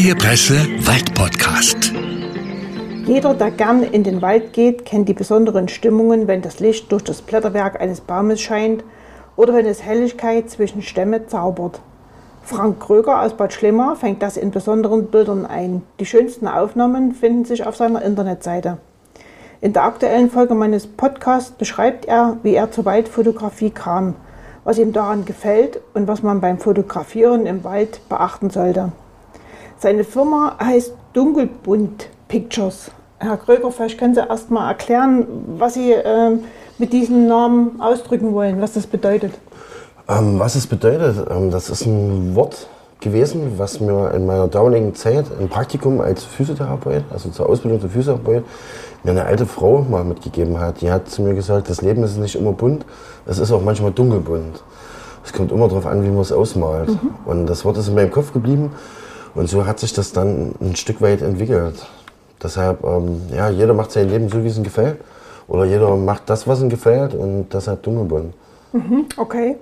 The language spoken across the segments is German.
Freie Presse Waldpodcast. Jeder, der gern in den Wald geht, kennt die besonderen Stimmungen, wenn das Licht durch das Blätterwerk eines Baumes scheint oder wenn es Helligkeit zwischen Stämme zaubert. Frank Kröger aus Bad Schlimmer fängt das in besonderen Bildern ein. Die schönsten Aufnahmen finden sich auf seiner Internetseite. In der aktuellen Folge meines Podcasts beschreibt er, wie er zur Waldfotografie kam, was ihm daran gefällt und was man beim Fotografieren im Wald beachten sollte. Seine Firma heißt Dunkelbunt Pictures. Herr Kröger, vielleicht können Sie erst mal erklären, was Sie äh, mit diesem Namen ausdrücken wollen, was das bedeutet. Ähm, was es bedeutet, ähm, das ist ein Wort gewesen, was mir in meiner damaligen Zeit im Praktikum als Physiotherapeut, also zur Ausbildung zum Physiotherapeut, mir eine alte Frau mal mitgegeben hat. Die hat zu mir gesagt, das Leben ist nicht immer bunt, es ist auch manchmal dunkelbunt. Es kommt immer darauf an, wie man es ausmalt. Mhm. Und das Wort ist in meinem Kopf geblieben und so hat sich das dann ein Stück weit entwickelt. Deshalb, ähm, ja, jeder macht sein Leben so, wie es ihm gefällt. Oder jeder macht das, was ihm gefällt und deshalb dunkelbunt. Mhm, okay.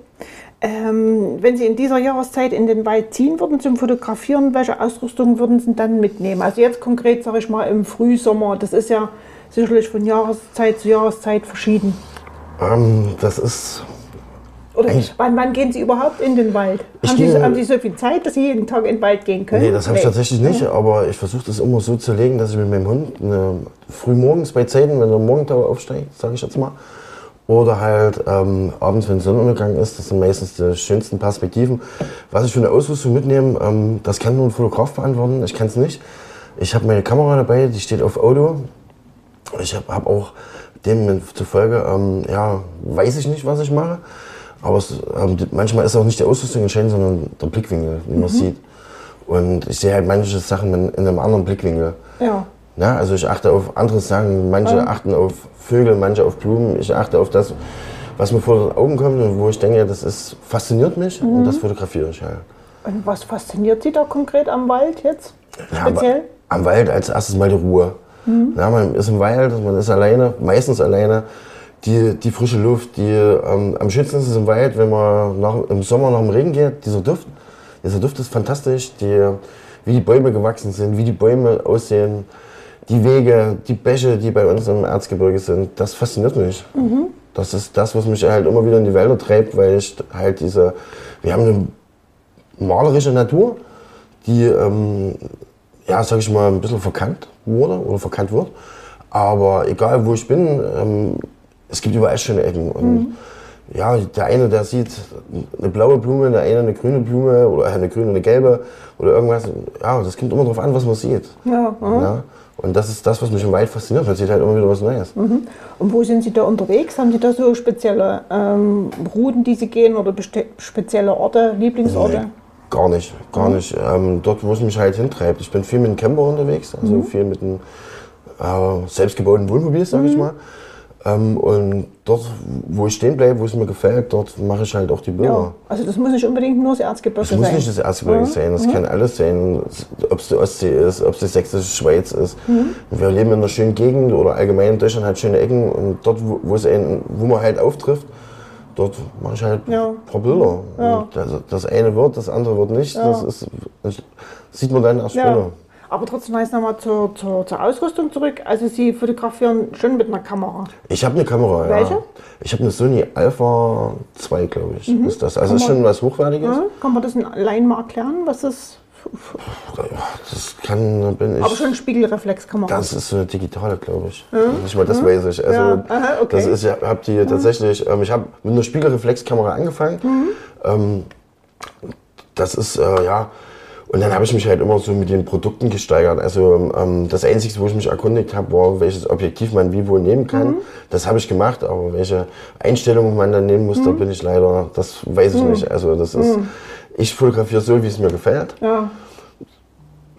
Ähm, wenn Sie in dieser Jahreszeit in den Wald ziehen würden zum Fotografieren, welche Ausrüstung würden Sie dann mitnehmen? Also jetzt konkret sage ich mal im Frühsommer, das ist ja sicherlich von Jahreszeit zu Jahreszeit verschieden. Ähm, das ist oder wann, wann, gehen Sie überhaupt in den Wald? Haben Sie, haben Sie, so viel Zeit, dass Sie jeden Tag in den Wald gehen können? Nee, das habe nee. ich tatsächlich nicht, aber ich versuche das immer so zu legen, dass ich mit meinem Hund eine, früh morgens bei Zeiten, wenn der Morgentau aufsteigt, sage ich jetzt mal, oder halt ähm, abends, wenn Sonnenuntergang ist, das sind meistens die schönsten Perspektiven. Was ich für eine Ausrüstung mitnehme, ähm, das kann nur ein Fotograf beantworten, ich kann es nicht. Ich habe meine Kamera dabei, die steht auf Auto. Ich habe hab auch demzufolge, ähm, ja, weiß ich nicht, was ich mache. Aber es, ähm, manchmal ist auch nicht die Ausrüstung entscheidend, sondern der Blickwinkel, wie man mhm. sieht. Und ich sehe halt manche Sachen in, in einem anderen Blickwinkel. Ja. ja. Also ich achte auf andere Sachen, manche ja. achten auf Vögel, manche auf Blumen. Ich achte auf das, was mir vor den Augen kommt und wo ich denke, das ist, fasziniert mich mhm. und das fotografiere ich halt. Und was fasziniert Sie da konkret am Wald jetzt? Speziell? Ja, am Wald als erstes mal die Ruhe. Mhm. Ja, man ist im Wald, man ist alleine, meistens alleine die, die frische Luft, die ähm, am schönsten ist es im Wald, wenn man nach, im Sommer nach dem Regen geht, dieser Duft. Dieser Duft ist fantastisch, die, wie die Bäume gewachsen sind, wie die Bäume aussehen, die Wege, die Bäche, die bei uns im Erzgebirge sind, das fasziniert mich. Mhm. Das ist das, was mich halt immer wieder in die Wälder treibt, weil ich halt diese, wir haben eine malerische Natur, die, ähm, ja, sag ich mal, ein bisschen verkannt wurde oder verkannt wird. Aber egal wo ich bin, ähm, es gibt überall schöne Ecken. Und mhm. ja, der eine, der sieht eine blaue Blume, der eine eine grüne Blume oder eine grüne, eine gelbe oder irgendwas. Ja, das kommt immer darauf an, was man sieht. Ja, mhm. ja. Und das ist das, was mich im Wald fasziniert. Man sieht halt immer wieder was Neues. Mhm. Und wo sind Sie da unterwegs? Haben Sie da so spezielle ähm, Routen, die Sie gehen oder spezielle Orte, Lieblingsorte? Nee, gar nicht, gar mhm. nicht. Ähm, dort, wo es mich halt hintreibt. Ich bin viel mit dem Camper unterwegs, also mhm. viel mit einem äh, selbstgebauten Wohnmobil, sag ich mhm. mal. Ähm, und dort, wo ich stehen bleibe, wo es mir gefällt, dort mache ich halt auch die Bilder. Ja, also das muss nicht unbedingt nur das Erzgebirge sein. Das muss nicht das Erzgebirge mhm. sein, das mhm. kann alles sein. Ob es die Ostsee ist, ob es die sächsische Schweiz ist. Mhm. Wir leben in einer schönen Gegend oder allgemein in Deutschland hat schöne Ecken und dort, wo, wo, es ein, wo man halt auftrifft, dort mache ich halt ja. ein paar Bilder. Ja. Das, das, eine wird, das andere wird nicht. Das, ist, das sieht man dann erst später. Aber trotzdem heißt nochmal zur, zur, zur, Ausrüstung zurück. Also Sie fotografieren schon mit einer Kamera. Ich habe eine Kamera, Welche? ja. Ich habe eine Sony Alpha 2, glaube ich. Mhm. Ist das. Also ist schon was Hochwertiges. Ja, kann man das in Laien mal erklären, was das das kann, bin ich. Aber schon Spiegelreflexkamera. Das ist so eine digitale, glaube ich. Ja. Nicht mal das mhm. weiß ich. Also, ja. Aha, okay. das ist, ich habe die mhm. tatsächlich, ähm, ich habe mit einer Spiegelreflexkamera angefangen. Mhm. Ähm, das ist, äh, ja, und dann habe ich mich halt immer so mit den Produkten gesteigert. Also ähm, das Einzige, wo ich mich erkundigt habe, war, welches Objektiv man wie wohl nehmen kann. Mhm. Das habe ich gemacht, aber welche Einstellungen man dann nehmen muss, mhm. da bin ich leider, das weiß ich mhm. nicht. Also das ist, mhm. ich fotografiere so, wie es mir gefällt. Ja.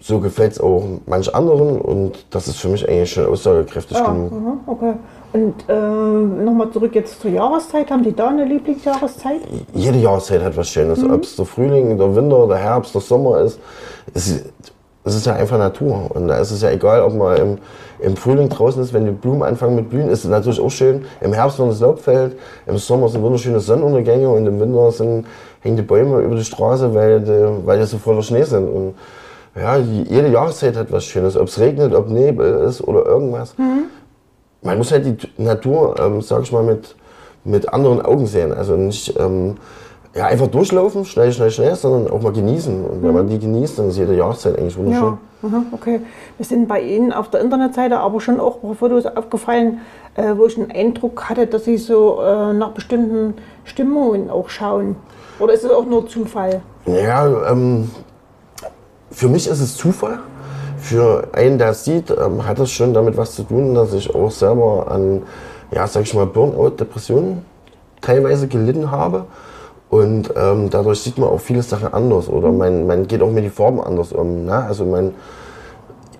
So gefällt es auch manch anderen und das ist für mich eigentlich schon aussagekräftig ja. genug. Okay. Und äh, nochmal zurück jetzt zur Jahreszeit. Haben Sie da eine Lieblingsjahreszeit? Jede Jahreszeit hat was Schönes. Mhm. Ob es der Frühling, der Winter, der Herbst, der Sommer ist. Es, es ist ja einfach Natur. Und da ist es ja egal, ob man im, im Frühling draußen ist, wenn die Blumen anfangen mit Blühen, ist es natürlich auch schön. Im Herbst, wenn das Laub fällt, im Sommer sind wunderschöne Sonnenuntergänge und im Winter sind, hängen die Bäume über die Straße, weil die, weil die so voller Schnee sind. Und ja, jede Jahreszeit hat was Schönes. Ob es regnet, ob Nebel ist oder irgendwas. Man muss halt die Natur, ähm, sag ich mal, mit, mit anderen Augen sehen. Also nicht ähm, ja, einfach durchlaufen, schnell, schnell, schnell, sondern auch mal genießen. Und wenn man die genießt, dann ist jede Jahreszeit eigentlich wunderschön. Ja, aha, okay. Wir sind bei Ihnen auf der Internetseite aber schon auch ein paar Fotos aufgefallen, äh, wo ich den Eindruck hatte, dass Sie so äh, nach bestimmten Stimmungen auch schauen. Oder ist es auch nur Zufall? Ja, ähm, für mich ist es Zufall. Für einen, der es sieht, ähm, hat es schon damit was zu tun, dass ich auch selber an, ja, sag ich mal, Burnout, Depressionen teilweise gelitten habe. Und ähm, dadurch sieht man auch viele Sachen anders oder man, man geht auch mit die Formen anders um. Ne? Also man,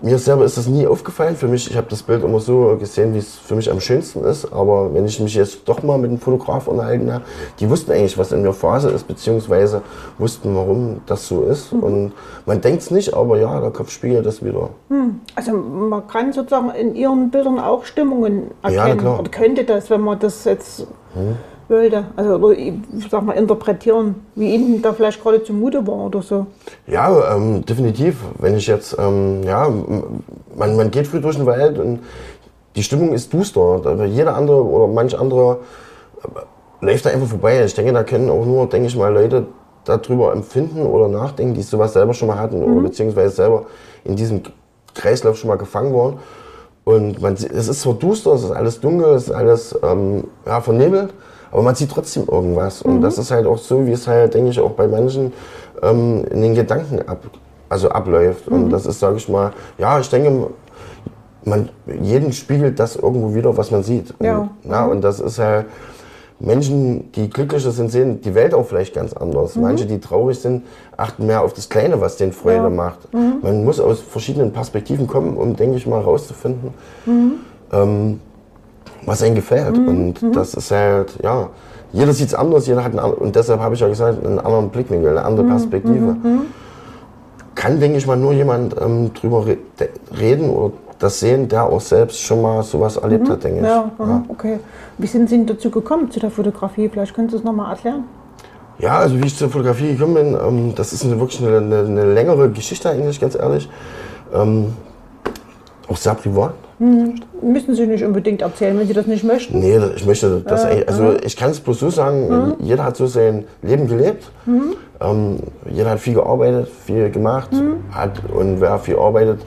mir selber ist das nie aufgefallen. Für mich, ich habe das Bild immer so gesehen, wie es für mich am schönsten ist. Aber wenn ich mich jetzt doch mal mit einem Fotograf unterhalten habe, die wussten eigentlich, was in mir Phase ist, beziehungsweise wussten, warum das so ist. Mhm. Und man denkt es nicht, aber ja, der Kopf spiegelt das wieder. Also man kann sozusagen in Ihren Bildern auch Stimmungen Ja, erkennen. klar. Hm. Oder könnte das, wenn man das jetzt wollte. Also oder ich sag mal interpretieren, wie Ihnen da vielleicht gerade zumute war oder so. Ja, ähm, definitiv. Wenn ich jetzt, ähm, ja, man, man geht früh durch den Wald und die Stimmung ist duster. Jeder andere oder manch anderer äh, läuft da einfach vorbei. Ich denke, da können auch nur, denke ich mal, Leute darüber empfinden oder nachdenken, die sowas selber schon mal hatten oder beziehungsweise selber in diesem Kreislauf schon mal gefangen waren. Und man, es ist zwar duster, es ist alles dunkel, es ist alles ähm, ja, vernebelt, aber man sieht trotzdem irgendwas. Und das ist halt auch so, wie es halt, denke ich, auch bei Menschen ähm, in den Gedanken ab, also abläuft. Und das ist, sage ich mal, ja, ich denke, man, jeden spiegelt das irgendwo wieder, was man sieht. Und, Ja. na, und das ist halt, Menschen, die glücklicher sind, sehen die Welt auch vielleicht ganz anders. Manche, die traurig sind, achten mehr auf das Kleine, was denen Freude Ja. macht. Man muss aus verschiedenen Perspektiven kommen, um, denke ich mal, herauszufinden, ähm, was einem gefällt. Und das ist halt, ja, jeder sieht es anders, jeder hat einen anderen, und deshalb habe ich ja gesagt, einen anderen Blickwinkel, eine andere Perspektive. Kann, denke ich mal, nur jemand ähm, drüber re de- reden oder das sehen, der auch selbst schon mal sowas erlebt hat, denke ich. Ja, aha, okay. Wie sind Sie denn dazu gekommen, zu der Fotografie? Vielleicht können Sie es nochmal erklären. Ja, also wie ich zur Fotografie gekommen bin, ähm, das ist eine, wirklich eine, eine, eine längere Geschichte eigentlich, ganz ehrlich. Ähm, auch sehr privat. Müssen Sie nicht unbedingt erzählen, wenn Sie das nicht möchten. Nee, ich möchte das eigentlich, also ich kann es bloß so sagen, jeder hat so sein Leben gelebt. Ähm, jeder hat viel gearbeitet, viel gemacht. Hat, und wer viel arbeitet,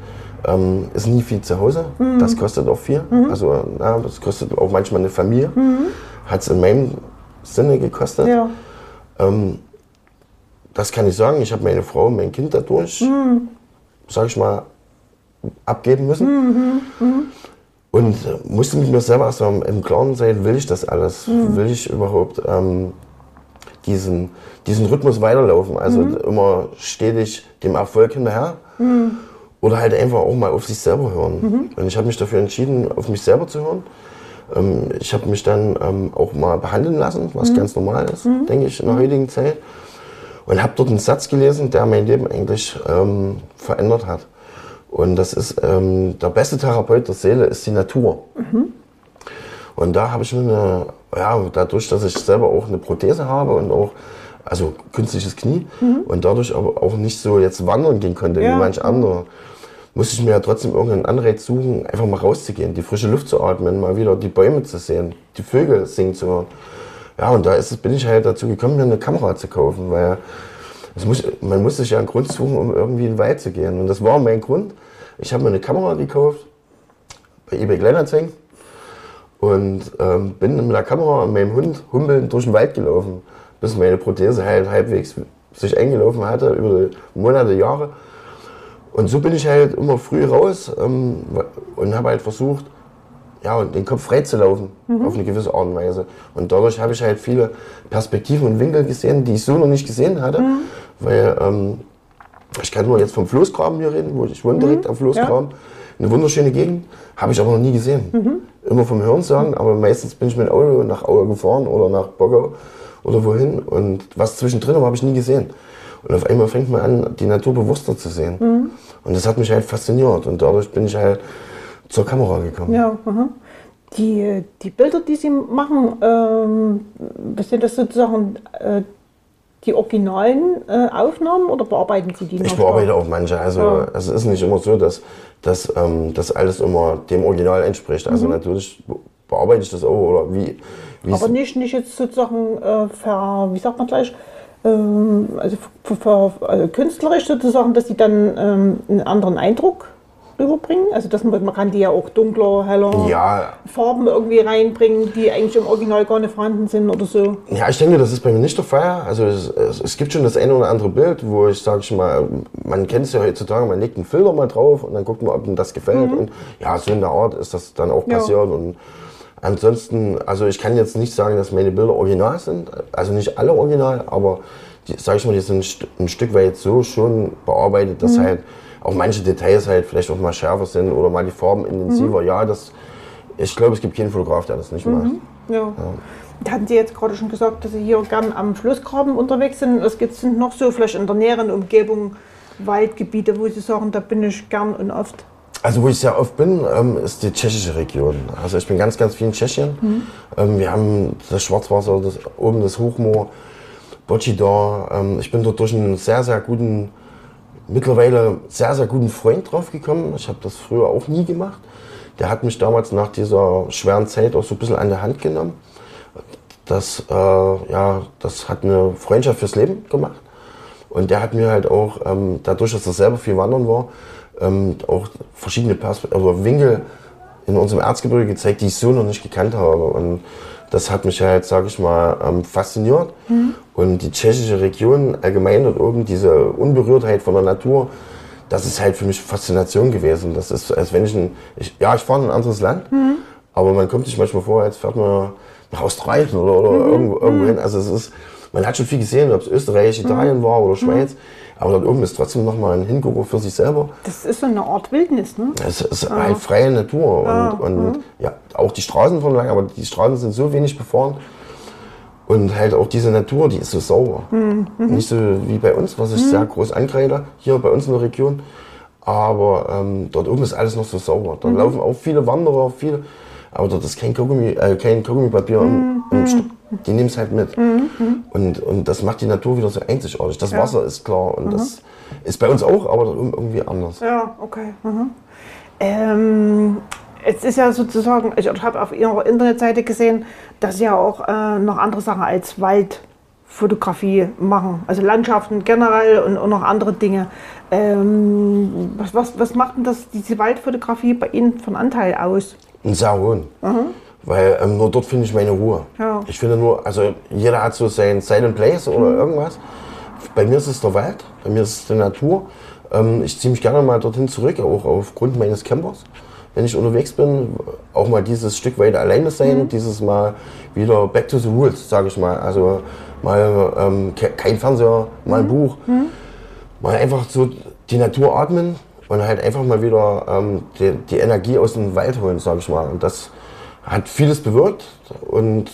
ähm, ist nie viel zu Hause. Das kostet auch viel. Also na, das kostet auch manchmal eine Familie. Hat es in meinem Sinne gekostet. Ja. Das kann ich sagen. Ich habe meine Frau mein Kind dadurch, sag ich mal, abgeben müssen. Und äh, musste mit mir selber erst mal im Klaren sein, will ich das alles? Will ich überhaupt ähm, diesen, diesen Rhythmus weiterlaufen? Also immer stetig dem Erfolg hinterher. Oder halt einfach auch mal auf sich selber hören. Und ich habe mich dafür entschieden, auf mich selber zu hören. Ähm, ich habe mich dann ähm, auch mal behandeln lassen, was ganz normal ist, denke ich, in der heutigen Zeit. Und habe dort einen Satz gelesen, der mein Leben eigentlich ähm, verändert hat. Und das ist, ähm, der beste Therapeut der Seele ist die Natur. Und da habe ich mir eine, ja, dadurch, dass ich selber auch eine Prothese habe und auch, also künstliches Knie und dadurch aber auch nicht so jetzt wandern gehen konnte Ja. wie manch andere, musste ich mir ja trotzdem irgendeinen Anreiz suchen, einfach mal rauszugehen, die frische Luft zu atmen, mal wieder die Bäume zu sehen, die Vögel singen zu hören. Ja, und da ist es, bin ich halt dazu gekommen, mir eine Kamera zu kaufen, weil muss, man muss sich ja einen Grund suchen, um irgendwie in den Wald zu gehen. Und das war mein Grund. Ich habe mir eine Kamera gekauft, bei eBay Kleinanzeigen, und ähm, bin mit der Kamera und meinem Hund humpelnd durch den Wald gelaufen, bis meine Prothese halt halbwegs sich eingelaufen hatte über Monate, Jahre. Und so bin ich halt immer früh raus ähm, und habe halt versucht, ja, den Kopf frei zu laufen, auf eine gewisse Art und Weise. Und dadurch habe ich halt viele Perspektiven und Winkel gesehen, die ich so noch nicht gesehen hatte. Weil ähm, ich kann nur jetzt vom Floßgraben hier reden, wo ich wohne direkt am Floßgraben. Eine wunderschöne Gegend, habe ich aber noch nie gesehen. Immer vom Hören sagen, aber meistens bin ich mit dem Auto nach Aue gefahren oder nach Boggau oder wohin. Und was zwischendrin habe ich nie gesehen. Und auf einmal fängt man an, die Natur bewusster zu sehen. Und das hat mich halt fasziniert. Und dadurch bin ich halt zur Kamera gekommen. Ja, aha. Die, die Bilder, die Sie machen, ähm, sind das sozusagen äh, die originalen äh, Aufnahmen oder bearbeiten Sie die noch? Ich bearbeite auch manche. Also Ja. es ist nicht immer so, dass, dass ähm, das alles immer dem Original entspricht. Also natürlich be- bearbeite ich das auch oder wie. wie Aber nicht, nicht jetzt sozusagen äh, ver, wie sagt man gleich, ähm, also, für, für, also künstlerisch sozusagen, dass die dann ähm, einen anderen Eindruck rüberbringen. Also dass man, man kann die ja auch dunkler, heller ja, Farben irgendwie reinbringen, die eigentlich im Original gar nicht vorhanden sind oder so. Ja, ich denke, das ist bei mir nicht der Fall. Also es, es, es gibt schon das eine oder andere Bild, wo ich sage ich mal, man kennt es ja heutzutage, man legt einen Filter mal drauf und dann guckt man, ob ihm das gefällt. Und ja, so in der Art ist das dann auch Ja. passiert. Und ansonsten, also ich kann jetzt nicht sagen, dass meine Bilder original sind. Also nicht alle original, aber die, sag ich mal, die sind ein, St- ein Stück weit so schon bearbeitet, dass halt auch manche Details halt vielleicht auch mal schärfer sind oder mal die Farben intensiver. Ja, das, ich glaube, es gibt keinen Fotograf, der das nicht macht. Ja. Da hatten Sie jetzt gerade schon gesagt, dass Sie hier gern am Flussgraben unterwegs sind. Es gibt sind noch so vielleicht in der näheren Umgebung Waldgebiete, wo Sie sagen, da bin ich gern und oft. Also wo ich sehr oft bin, ähm, ist die tschechische Region. Also ich bin ganz, ganz viel in Tschechien. Ähm, wir haben das Schwarzwasser, das, oben das Hochmoor, Bocidor. Ähm, ich bin dort durch einen sehr, sehr guten, mittlerweile sehr, sehr guten Freund drauf gekommen. Ich habe das früher auch nie gemacht. Der hat mich damals nach dieser schweren Zeit auch so ein bisschen an der Hand genommen. Das, äh, ja, das hat eine Freundschaft fürs Leben gemacht. Und der hat mir halt auch, ähm, dadurch, dass er selber viel wandern war, ähm, auch verschiedene Perspe also Winkel in unserem Erzgebirge gezeigt, die ich so noch nicht gekannt habe. Und das hat mich halt, sage ich mal, ähm, fasziniert. Und die tschechische Region allgemein dort oben, diese Unberührtheit von der Natur, das ist halt für mich Faszination gewesen. Das ist, als wenn ich ein, ich, ja, ich fahre in ein anderes Land, aber man kommt sich manchmal vor, als fährt man nach Australien oder, oder irgendwo, irgendwo hin. Also es ist, man hat schon viel gesehen, ob es Österreich, Italien war oder Schweiz. Aber dort oben ist trotzdem nochmal ein Hingucker für sich selber. Das ist so eine Art Wildnis, ne? Es ist halt freie Natur. Und, und ja, auch die Straßen von lang, aber die Straßen sind so wenig befahren. Und halt auch diese Natur, die ist so sauber. Nicht so wie bei uns, was ich sehr groß ankreide, hier bei uns in der Region. Aber ähm, dort oben ist alles noch so sauber. Da laufen auch viele Wanderer, viele, aber dort ist kein, Kaugummi, äh, kein Kaugummipapier im, im Stück. Die nehmen es halt mit. Und, und das macht die Natur wieder so einzigartig. Das Wasser ist klar und das ist bei uns auch, aber irgendwie anders. Ja, okay. Mhm. Ähm, es ist ja sozusagen, ich habe auf Ihrer Internetseite gesehen, dass Sie ja auch äh, noch andere Sachen als Waldfotografie machen. Also Landschaften generell und, und noch andere Dinge. Ähm, was, was, was macht denn das, diese Waldfotografie bei Ihnen von Anteil aus? Einen sehr hohen. Weil ähm, nur dort finde ich meine Ruhe. Ja. Ich finde nur, also jeder hat so sein Silent Place oder irgendwas. Bei mir ist es der Wald, bei mir ist es die Natur. Ähm, ich ziehe mich gerne mal dorthin zurück, auch aufgrund meines Campers. Wenn ich unterwegs bin, auch mal dieses Stück weit alleine sein, dieses Mal wieder back to the roots, sage ich mal. Also mal ähm, ke kein Fernseher, mal ein Buch, mal einfach so die Natur atmen und halt einfach mal wieder ähm, die, die Energie aus dem Wald holen, sage ich mal. Und das hat vieles bewirkt und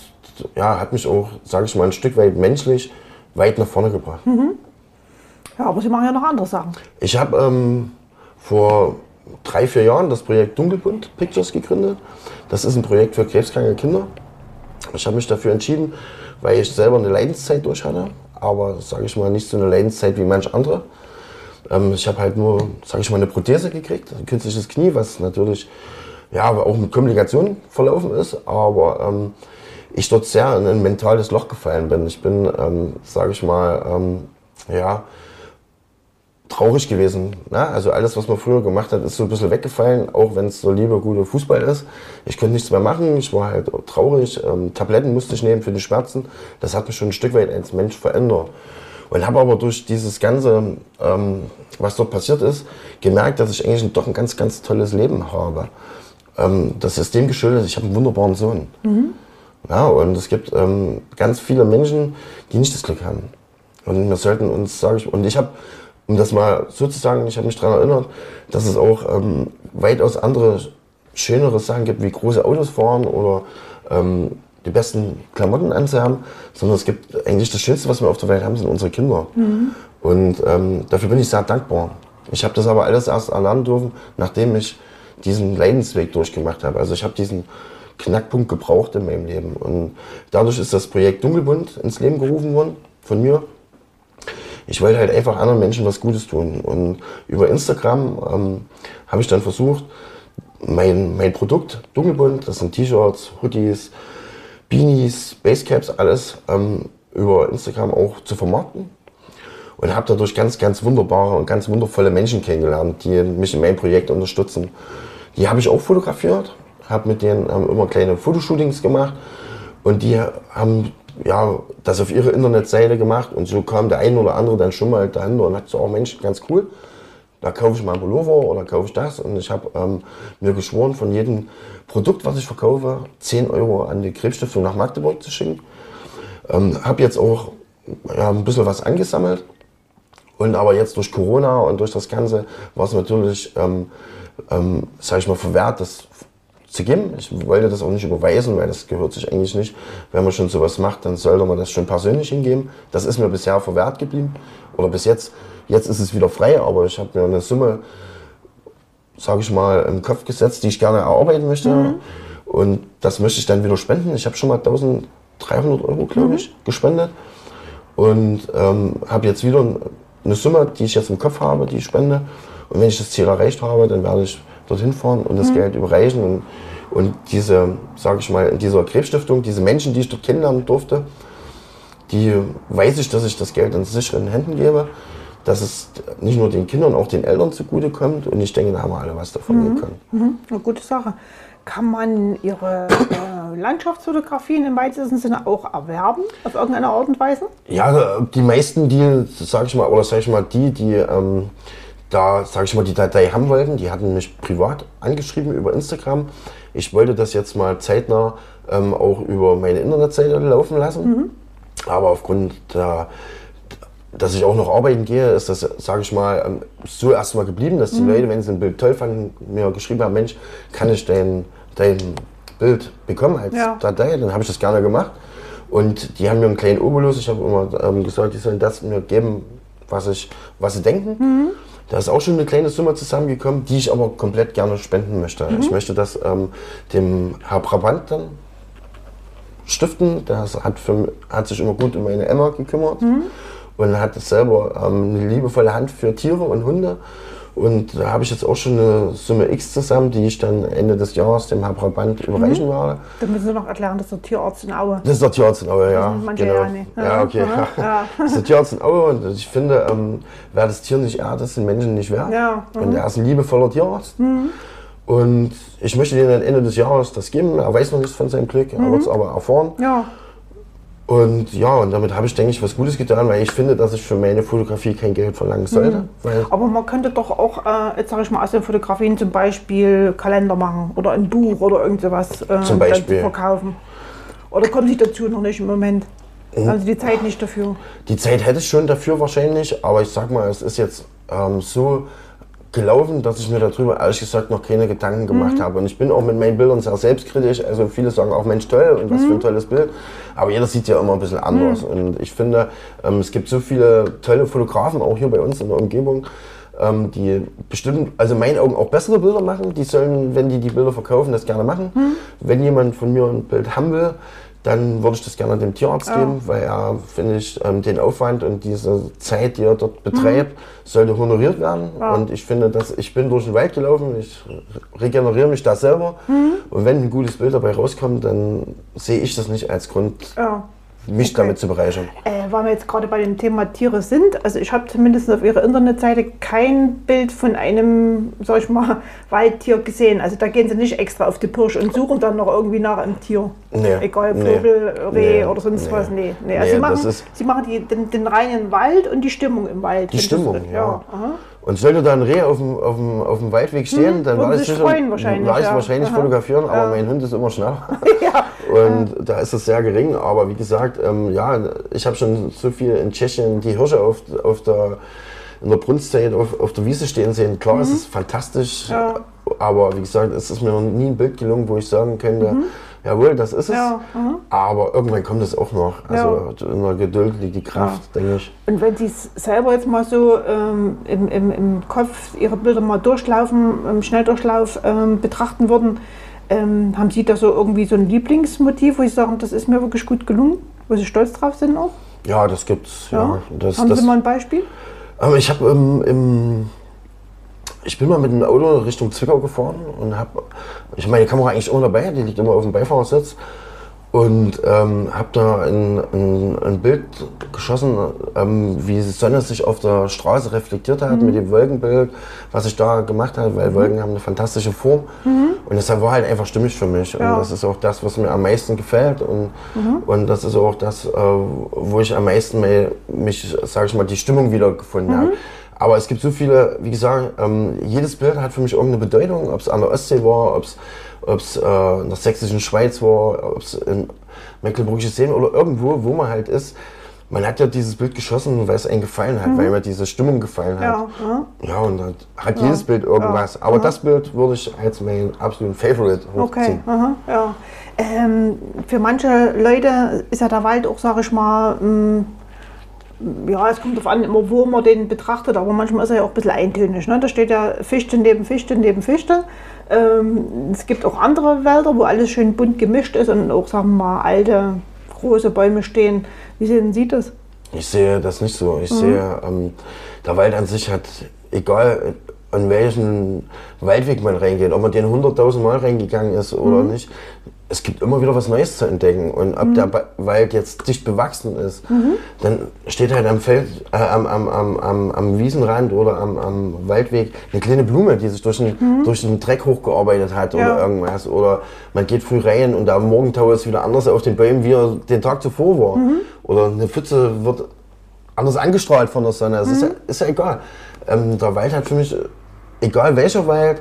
ja, hat mich auch, sage ich mal, ein Stück weit menschlich weit nach vorne gebracht. Ja, aber Sie machen ja noch andere Sachen. Ich habe ähm, vor drei, vier Jahren das Projekt Dunkelbunt Pictures gegründet. Das ist ein Projekt für krebskranke Kinder. Ich habe mich dafür entschieden, weil ich selber eine Leidenszeit durch hatte, aber sage ich mal nicht so eine Leidenszeit wie manch andere. Ähm, ich habe halt nur, sage ich mal, eine Prothese gekriegt, ein künstliches Knie, was natürlich ja, auch mit Komplikationen verlaufen ist, aber ähm, ich dort sehr in ein mentales Loch gefallen bin. Ich bin, ähm, sage ich mal, ähm, ja, traurig gewesen. Ne? Also alles, was man früher gemacht hat, ist so ein bisschen weggefallen, auch wenn es so lieber guter Fußball ist. Ich konnte nichts mehr machen, ich war halt traurig. Ähm, Tabletten musste ich nehmen für die Schmerzen. Das hat mich schon ein Stück weit als Mensch verändert. Und habe aber durch dieses Ganze, ähm, was dort passiert ist, gemerkt, dass ich eigentlich doch ein ganz, ganz tolles Leben habe. Ähm, das ist dem geschuldet, ich habe einen wunderbaren Sohn. Ja, und es gibt ähm, ganz viele Menschen, die nicht das Glück haben. Und wir sollten uns, sage ich, und ich habe, um das mal so zu sagen, ich habe mich daran erinnert, dass es auch ähm, weitaus andere, schönere Sachen gibt, wie große Autos fahren oder ähm, die besten Klamotten anzuhaben, sondern es gibt eigentlich das Schönste, was wir auf der Welt haben, sind unsere Kinder. Und ähm, dafür bin ich sehr dankbar. Ich habe das aber alles erst erlernen dürfen, nachdem ich diesen Leidensweg durchgemacht habe. Also ich habe diesen Knackpunkt gebraucht in meinem Leben. Und dadurch ist das Projekt Dunkelbunt ins Leben gerufen worden von mir. ich wollte halt einfach anderen Menschen was Gutes tun. Und über Instagram ähm, habe ich dann versucht, mein, mein Produkt, Dunkelbunt, das sind T-Shirts, Hoodies, Beanies, Basecaps, alles ähm, über Instagram auch zu vermarkten. Und habe dadurch ganz, ganz wunderbare und ganz wundervolle Menschen kennengelernt, die mich in meinem Projekt unterstützen. Die habe ich auch fotografiert, habe mit denen ähm, immer kleine Fotoshootings gemacht und die haben ja, das auf ihre Internetseite gemacht und so kam der eine oder andere dann schon mal dahinter und hat so, oh Mensch, ganz cool, da kaufe ich mal ein Pullover oder kaufe ich das und ich habe ähm, mir geschworen, von jedem Produkt, was ich verkaufe, 10 Euro an die Krebsstiftung nach Magdeburg zu schicken. Ähm, habe jetzt auch ja, ein bisschen was angesammelt und aber jetzt durch Corona und durch das Ganze war es natürlich, ähm, ähm, sage ich mal, verwehrt, das zu geben. Ich wollte das auch nicht überweisen, weil das gehört sich eigentlich nicht. Wenn man schon sowas macht, dann sollte man das schon persönlich hingeben. Das ist mir bisher verwehrt geblieben. Oder bis jetzt. Jetzt ist es wieder frei, aber ich habe mir eine Summe, sage ich mal, im Kopf gesetzt, die ich gerne erarbeiten möchte. Mhm. Und das möchte ich dann wieder spenden. Ich habe schon mal 1300 Euro, glaube ich, mhm. gespendet. Und ähm, habe jetzt wieder eine Summe, die ich jetzt im Kopf habe, die ich spende. Und wenn ich das Ziel erreicht habe, dann werde ich dorthin fahren und das mhm. Geld überreichen. Und, und diese, sage ich mal, in dieser Krebsstiftung, diese Menschen, die ich dort kennenlernen durfte, die weiß ich, dass ich das Geld in sicheren Händen gebe, dass es nicht nur den Kindern, auch den Eltern zugutekommt. Und ich denke, da haben wir alle was davon mhm. können. Mhm. Eine gute Sache. Kann man Ihre äh, Landschaftsfotografien im weitesten Sinne auch erwerben, auf irgendeine Art und Weise? Ja, die meisten, die, sage ich mal, oder sage ich mal, die, die ähm, da, sage ich mal, die Datei haben wollten, die hatten mich privat angeschrieben über Instagram. Ich wollte das jetzt mal zeitnah ähm, auch über meine Internetseite laufen lassen. Mhm. Aber aufgrund der dass ich auch noch arbeiten gehe, ist das, sage ich mal, ähm, so erstmal geblieben, dass die mhm. Leute, wenn sie ein Bild toll fanden, mir geschrieben haben, Mensch, kann ich dein, dein Bild bekommen als ja. Datei? Dann habe ich das gerne gemacht. Und die haben mir einen kleinen Obolus, ich habe immer ähm, gesagt, die sollen das mir geben, was, ich, was sie denken. Mhm. Da ist auch schon eine kleine Summe zusammengekommen, die ich aber komplett gerne spenden möchte. Mhm. Ich möchte das ähm, dem Herr Brabant dann stiften. Der hat, für, hat sich immer gut um meine Emma gekümmert mhm. Und hat selber ähm, eine liebevolle Hand für Tiere und Hunde. Und da habe ich jetzt auch schon eine Summe X zusammen, die ich dann Ende des Jahres dem Herr Brabant überreichen mhm. werde. Da müssen Sie noch erklären, das ist der Tierarzt in Aue. Das ist der Tierarzt in Aue, ja. Genau. Ja, nee. ja, okay. Ja. Das ist der Tierarzt in Aue und ich finde, ähm, wer das Tier nicht ehrt, ist den Menschen nicht wert. Ja. Mhm. Und er ist ein liebevoller Tierarzt. Mhm. Und ich möchte dir dann Ende des Jahres das geben. Er weiß noch nichts von seinem Glück, er wird es aber erfahren. Ja. Und ja, und damit habe ich, denke ich, was Gutes getan, weil ich finde, dass ich für meine Fotografie kein Geld verlangen sollte. Mhm. Aber man könnte doch auch, äh, jetzt sage ich mal, aus den Fotografien zum Beispiel Kalender machen oder ein Buch oder irgend sowas äh, zum Beispiel. verkaufen. Oder kommen Sie dazu noch nicht im Moment? Mhm. Also die Zeit nicht dafür? Die Zeit hätte ich schon dafür wahrscheinlich, aber ich sag mal, es ist jetzt ähm, so gelaufen, dass ich mir darüber ehrlich gesagt noch keine Gedanken gemacht mhm. habe. Und ich bin auch mit meinen Bildern sehr selbstkritisch. Also viele sagen auch, Mensch, toll und was mhm. für ein mhm. tolles Bild. Aber jeder sieht ja immer ein bisschen anders. Mhm. Und ich finde, ähm, es gibt so viele tolle Fotografen auch hier bei uns in der Umgebung, ähm, die bestimmt, also in meinen Augen auch bessere Bilder machen. Die sollen, wenn die die Bilder verkaufen, das gerne machen. Mhm. Wenn jemand von mir ein Bild haben will, dann würde ich das gerne dem Tierarzt ja. geben, weil er, finde ich, ähm, den Aufwand und diese Zeit, die er dort betreibt, mhm. sollte honoriert werden. Ja. Und ich finde, dass ich bin durch den Wald gelaufen, ich regeneriere mich da selber. Mhm. Und wenn ein gutes Bild dabei rauskommt, dann sehe ich das nicht als Grund, ja mich okay. damit zu bereichern. Äh, weil wir jetzt gerade bei dem Thema Tiere sind, also ich habe zumindest auf Ihrer Internetseite kein Bild von einem, sag ich mal, Waldtier gesehen. Also da gehen Sie nicht extra auf die Pirsch und suchen dann noch irgendwie nach einem Tier. Nee. Egal, Vogel, nee. Reh nee. oder sonst was. Nee. nee. Also Sie machen, Sie machen die, den, den, reinen Wald und die Stimmung im Wald. Die Stimmung, das, ja. ja. Und sollte da ein Reh auf dem, auf dem, auf dem Waldweg stehen, hm, dann war ich sicher, wahrscheinlich, war ich ja. wahrscheinlich fotografieren, aber ja. mein Hund ist immer schneller. ja. Und da ist es sehr gering. Aber wie gesagt, ähm, ja, ich habe schon so viel in Tschechien die Hirsche auf, auf der, in der Brunstzeit auf, auf der Wiese stehen sehen. Klar, mhm. es ist fantastisch, aber wie gesagt, es ist mir noch nie ein Bild gelungen, wo ich sagen könnte, mhm jawohl, das ist es. Ja, aber irgendwann kommt es auch noch. Also ja. in der Geduld liegt die Kraft, ja. denke ich. Und wenn Sie es selber jetzt mal so ähm, im, im, im Kopf Ihre Bilder mal durchlaufen, im Schnelldurchlauf ähm, betrachten würden, ähm, haben Sie da so irgendwie so ein Lieblingsmotiv, wo Sie sagen, das ist mir wirklich gut gelungen, wo Sie stolz drauf sind auch? Ja, das gibt's. Ja. Ja. Das, Haben das, Sie mal ein Beispiel? Aber ich habe im, im, ich bin mal mit dem Auto Richtung Zwickau gefahren und habe, ich meine Kamera eigentlich immer dabei, die liegt immer auf dem Beifahrersitz. Und ähm, habe da ein, ein, ein Bild geschossen, ähm, wie die Sonne sich auf der Straße reflektiert hat mit dem Wolkenbild, was ich da gemacht habe, weil Wolken haben eine fantastische Form. Und deshalb war halt einfach stimmig für mich. Ja. und das ist auch das, was mir am meisten gefällt. Und, und das ist auch das, äh, wo ich am meisten me- mich, sage ich mal, die Stimmung wiedergefunden habe. Aber es gibt so viele, wie gesagt, ähm, jedes Bild hat für mich irgendeine Bedeutung, ob es an der Ostsee war, ob es äh, in der sächsischen Schweiz war, ob es in Mecklenburgische Seen oder irgendwo, wo man halt ist. Man hat ja dieses Bild geschossen, weil es einem gefallen hat, weil mir diese Stimmung gefallen hat. Ja, ja. Ja, und dann hat jedes Bild irgendwas. Aber das Bild würde ich als mein absoluten Favorite Okay, hochziehen. aha, ja. Ähm, für manche Leute ist ja der Wald auch, sage ich mal, mm, ja, es kommt darauf an, immer wo man den betrachtet, aber manchmal ist er ja auch ein bisschen eintönig. Ne? Da steht ja Fichte neben Fichte neben Fichte. Ähm, es gibt auch andere Wälder, wo alles schön bunt gemischt ist und auch, sagen wir mal, alte, große Bäume stehen. Wie sehen Sie das? Ich sehe das nicht so. Ich sehe, ähm, der Wald an sich hat, egal an welchen Waldweg man reingeht, ob man den 100.000 Mal reingegangen ist oder nicht, es gibt immer wieder was Neues zu entdecken. Und ob der Ba- Wald jetzt dicht bewachsen ist, dann steht halt am Feld, äh, am, am, am, am, am Wiesenrand oder am, am Waldweg eine kleine Blume, die sich durch den, durch den Dreck hochgearbeitet hat Ja. oder irgendwas. Oder man geht früh rein und der Morgentau ist wieder anders auf den Bäumen, wie er den Tag zuvor war. Oder eine Pfütze wird anders angestrahlt von der Sonne. Es ist, ja, ist ja egal. Ähm, der Wald hat für mich, egal welcher Wald,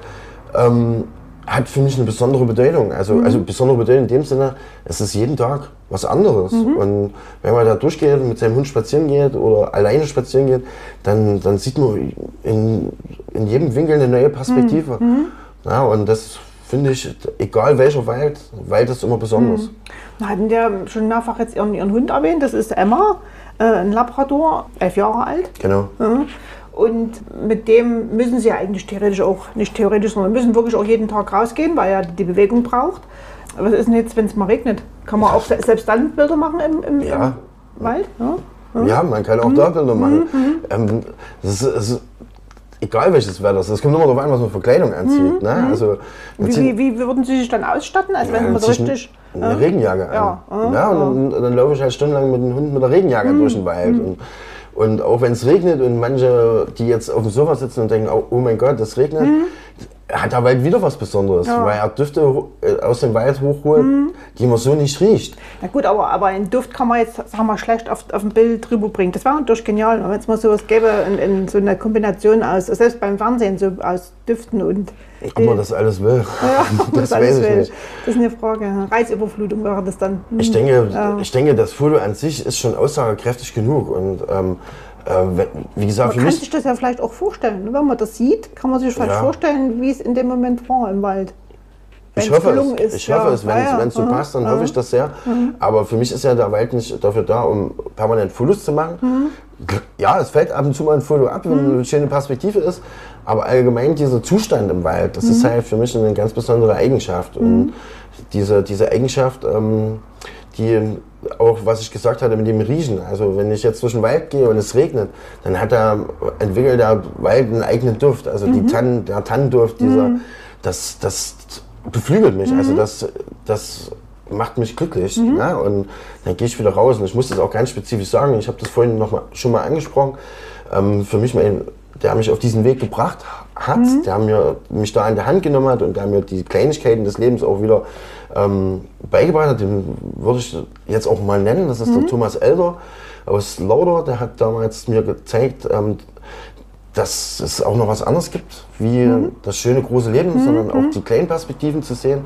ähm, hat für mich eine besondere Bedeutung. Also, also besondere Bedeutung in dem Sinne, es ist jeden Tag was anderes. Und wenn man da durchgeht und mit seinem Hund spazieren geht oder alleine spazieren geht, dann, dann sieht man in, in jedem Winkel eine neue Perspektive. Ja, und das finde ich, egal welcher Wald, Wald ist immer besonders. Wir hatten ja schon mehrfach jetzt Ihren, Ihren Hund erwähnt, das ist Emma, äh, ein Labrador, elf Jahre alt. Genau. Ja. Und mit dem müssen sie ja eigentlich theoretisch auch, nicht theoretisch, sondern müssen wirklich auch jeden Tag rausgehen, weil er die Bewegung braucht. Was ist denn jetzt, wenn es mal regnet? Kann man auch se- selbst dann Bilder machen im, im, Ja. im Wald? Ja. Ja, man kann auch da Bilder machen. Ähm, das ist, es ist egal welches Wetter es ist. Es kommt immer darauf an, was man für Kleidung anzieht. Ne? Also, man Wie, wie, wie würden Sie sich dann ausstatten, als wenn ja, man richtig. eine Regenjacke an. Ja, Ja, ja, und Dann, dann laufe ich halt stundenlang mit dem Hund mit der Regenjacke Mhm. durch den Wald. Und, und auch wenn es regnet und manche, die jetzt auf dem Sofa sitzen und denken, oh, oh mein Gott, das regnet, Mhm. Hat der Wald wieder was Besonderes, weil er Düfte äh, aus dem Wald hochholt, Mhm. die man so nicht riecht. Na gut, aber, aber einen Duft kann man jetzt, sagen wir schlecht auf, auf ein Bild drüber bringen. Das wäre natürlich genial, wenn es mal sowas gäbe, in, in so eine Kombination aus, selbst beim Fernsehen, so aus Düften und. Ob man das alles will, Ja, das alles weiß ich will. nicht. Das ist eine Frage. Reizüberflutung wäre das dann. Hm. Ich denke, Ja. ich denke, das Foto an sich ist schon aussagekräftig genug. Und ähm, äh, wie gesagt, Man kann sich das ja vielleicht auch vorstellen. ne? Wenn man das sieht, kann man sich vielleicht Ja. vorstellen, wie es in dem Moment war im Wald. ich hoffe es, ist, ich hoffe ja. es, wenn Ja, es so Mhm. passt, dann hoffe ich das sehr. Aber für mich ist ja der Wald nicht dafür da, um permanent Fotos zu machen. Mhm. Ja, es fällt ab und zu mal ein Foto ab, wenn eine schöne Perspektive ist. Aber allgemein dieser Zustand im Wald, das Mhm. ist halt für mich eine ganz besondere Eigenschaft. Und diese, diese Eigenschaft, ähm, die auch, was ich gesagt hatte mit dem Riechen. Also wenn ich jetzt durch den Wald gehe und es regnet, dann hat er, entwickelt der Wald einen eigenen Duft. Also die Tannen, der Tannenduft, dieser, das, das beflügelt mich. Also das, das macht mich glücklich. Ne? Und dann gehe ich wieder raus. Und ich muss das auch ganz spezifisch sagen. Ich habe das vorhin noch mal, schon mal angesprochen. Ähm, für mich, mein, der mich auf diesen Weg gebracht hat, der mir, mich da an der Hand genommen hat und der mir die Kleinigkeiten des Lebens auch wieder ähm, beigebracht hat, den würde ich jetzt auch mal nennen. Das ist der Thomas Elder aus Lauder. Der hat damals mir gezeigt, ähm, dass es auch noch was anderes gibt, wie das schöne große Leben, sondern auch die kleinen Perspektiven zu sehen.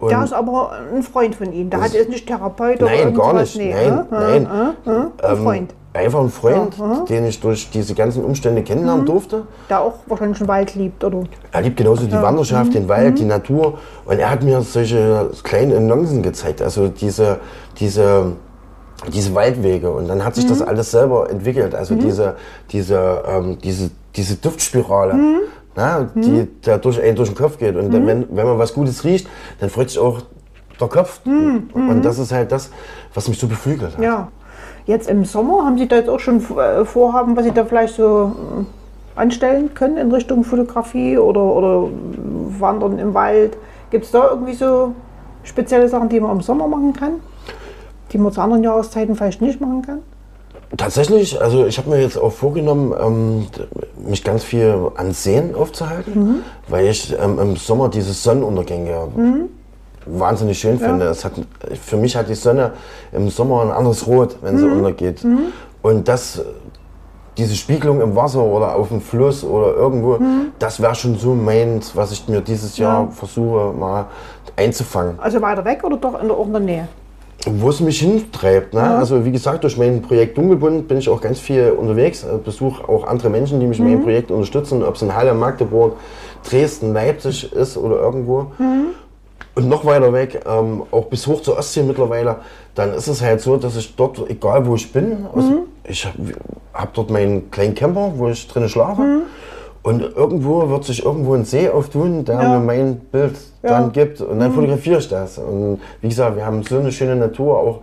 Und Der ist aber ein Freund von Ihnen. Der hat jetzt nicht Therapeut oder Nein, gar nicht. Nee, nein, äh, nein. äh, äh, äh, ein Ähm, Freund. Einfach ein Freund, den ich durch diese ganzen Umstände Mhm. kennenlernen durfte. Der auch wahrscheinlich einen Wald liebt, oder? Er liebt genauso die Wanderschaft, Mhm. den Wald, die Natur. Und er hat mir solche kleinen Nuancen gezeigt. Also diese, diese, diese Waldwege. Und dann hat sich Mhm. das alles selber entwickelt. Also diese, diese, ähm, diese, diese Duftspirale. Mhm. Na, die da durch einen durch den Kopf geht. Und dann, wenn, wenn man was Gutes riecht, dann freut sich auch der Kopf. Und das ist halt das, was mich so beflügelt hat. Mhm. Ja. Jetzt im Sommer haben Sie da jetzt auch schon äh, Vorhaben, was Sie da vielleicht so äh, anstellen können in Richtung Fotografie oder, oder Wandern im Wald? Gibt es da irgendwie so spezielle Sachen, die man im Sommer machen kann, die man zu anderen Jahreszeiten vielleicht nicht machen kann? Tatsächlich, also ich habe mir jetzt auch vorgenommen, ähm, mich ganz viel an Seen aufzuhalten, weil ich ähm, im Sommer diese Sonnenuntergänge wahnsinnig schön finde. Es hat, für mich hat die Sonne im Sommer ein anderes Rot, wenn sie untergeht. Und das, diese Spiegelung im Wasser oder auf dem Fluss oder irgendwo, das wäre schon so meins, was ich mir dieses Jahr versuche mal einzufangen. Also weiter weg oder doch in der, auch in der Nähe? Wo es mich hintreibt. Ne? Also wie gesagt, durch mein Projekt Dunkelbund bin ich auch ganz viel unterwegs, äh, besuche auch andere Menschen, die mich in meinem Projekt unterstützen, ob es in Halle, Magdeburg, Dresden, Leipzig ist oder irgendwo. Und noch weiter weg, ähm, auch bis hoch zur Ostsee mittlerweile, dann ist es halt so, dass ich dort, egal wo ich bin, also ich habe hab dort meinen kleinen Camper, wo ich drinnen schlafe. Und irgendwo wird sich irgendwo ein See auftun, der Ja. mir mein Bild dann gibt. Und dann fotografiere ich das. Und wie gesagt, wir haben so eine schöne Natur, auch